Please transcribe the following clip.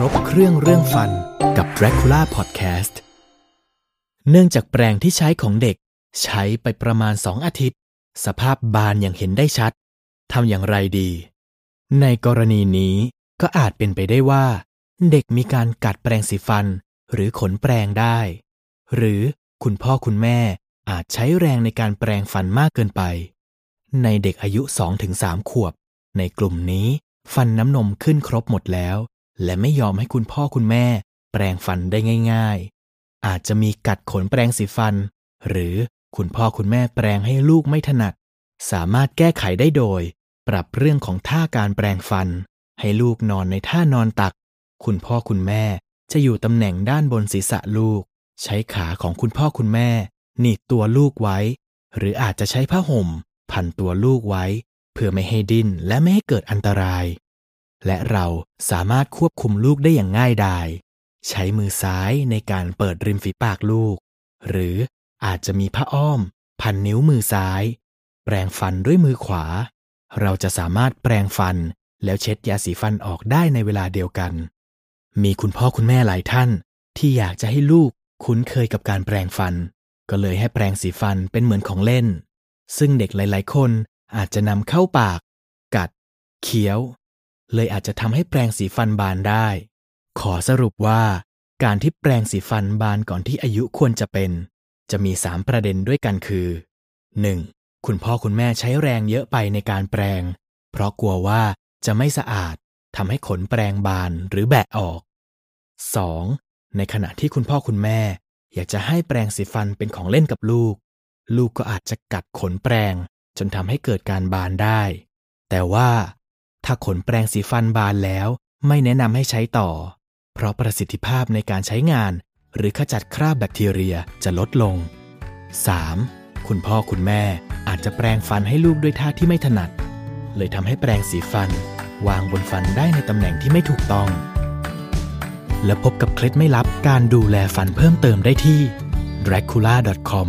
ครบเครื่องเรื่องฟันกับ Dracula Podcast เนื่องจากแปรงที่ใช้ของเด็ก ใช้ไปประมาณสองอาทิตย์ สภาพบานอย่างเห็นได้ชัดทำอย่างไรดี ในกรณีนี้ก็อาจเป็นไปได้ว่า เด็กมีการกัดแปรงสีฟันหรือขนแปรงได้ หรือคุณพ่อคุณแม่อาจใช้แรงในการแปรงฟันมากเกินไป ในเด็กอายุ 2-3 ขวบ ในกลุ่มนี้ฟันน้ำนมขึ้นครบหมดแล้ว และไม่ยอมให้คุณพ่อคุณแม่ แปรงฟันได้ง่าย ๆ อาจจะมีกัดขนแปรงสีฟัน หรือคุณพ่อคุณแม่แปรงให้ลูกไม่ถนัด สามารถแก้ไขได้โดย ปรับเรื่องของท่าการแปรงฟัน ให้ลูกนอนในท่านอนตัก คุณพ่อคุณแม่จะอยู่ตำแหน่งด้านบนศีรษะลูก ใช้ขาของคุณพ่อคุณแม่ หนีบตัวลูกไว้ หรืออาจจะใช้ผ้าห่ม พันตัวลูกไว้ เพื่อไม่ให้ดิ้นและไม่ให้เกิดอันตราย และเราสามารถควบคุมลูกได้อย่างง่ายดาย ใช้มือซ้ายในการเปิดริมฝีปากลูก หรืออาจจะมีผ้าอ้อม พันนิ้วมือซ้าย แปรงฟันด้วยมือขวา เราจะสามารถแปรงฟันแล้วเช็ดยาสีฟันออกได้ในเวลาเดียวกัน มีคุณพ่อคุณแม่หลายท่าน ที่อยากจะให้ลูกคุ้นเคยกับการแปรงฟัน ก็เลยให้แปรงสีฟันเป็นเหมือนของเล่น ซึ่งเด็กหลาย ๆ คนอาจจะนำเข้าปาก กัด เคี้ยว เลยอาจจะทำให้แปรงสีฟันบานได้ ขอสรุปว่า การที่แปรงสีฟันบานก่อนที่อายุควรจะเป็น จะมี 3 ประเด็นด้วยกันคือ 1. คุณพ่อคุณแม่ใช้แรงเยอะไปในการแปรง เพราะกลัวว่าจะไม่สะอาดทำให้ขนแปรงบานหรือแบะออก 2. ในขณะที่คุณพ่อคุณแม่ อยากจะให้แปรงสีฟันเป็นของเล่นกับลูก ลูกก็อาจจะกัดขนแปรงจนทำให้เกิดการบานได้ แต่ว่า ถ้าขนแปรงสีฟันบานแล้วไม่แนะนำให้ใช้ต่อ เพราะประสิทธิภาพในการใช้งาน หรือขจัดคราบแบคทีเรียจะลดลง 3. คุณพ่อคุณแม่อาจจะแปรงฟันให้ลูกด้วยท่าที่ไม่ถนัด เลยทำให้แปรงสีฟัน วางบนฟันได้ในตำแหน่งที่ไม่ถูกต้อง และพบกับเคล็ดไม่ลับการดูแลฟันเพิ่มเติมได้ที่ dracula.com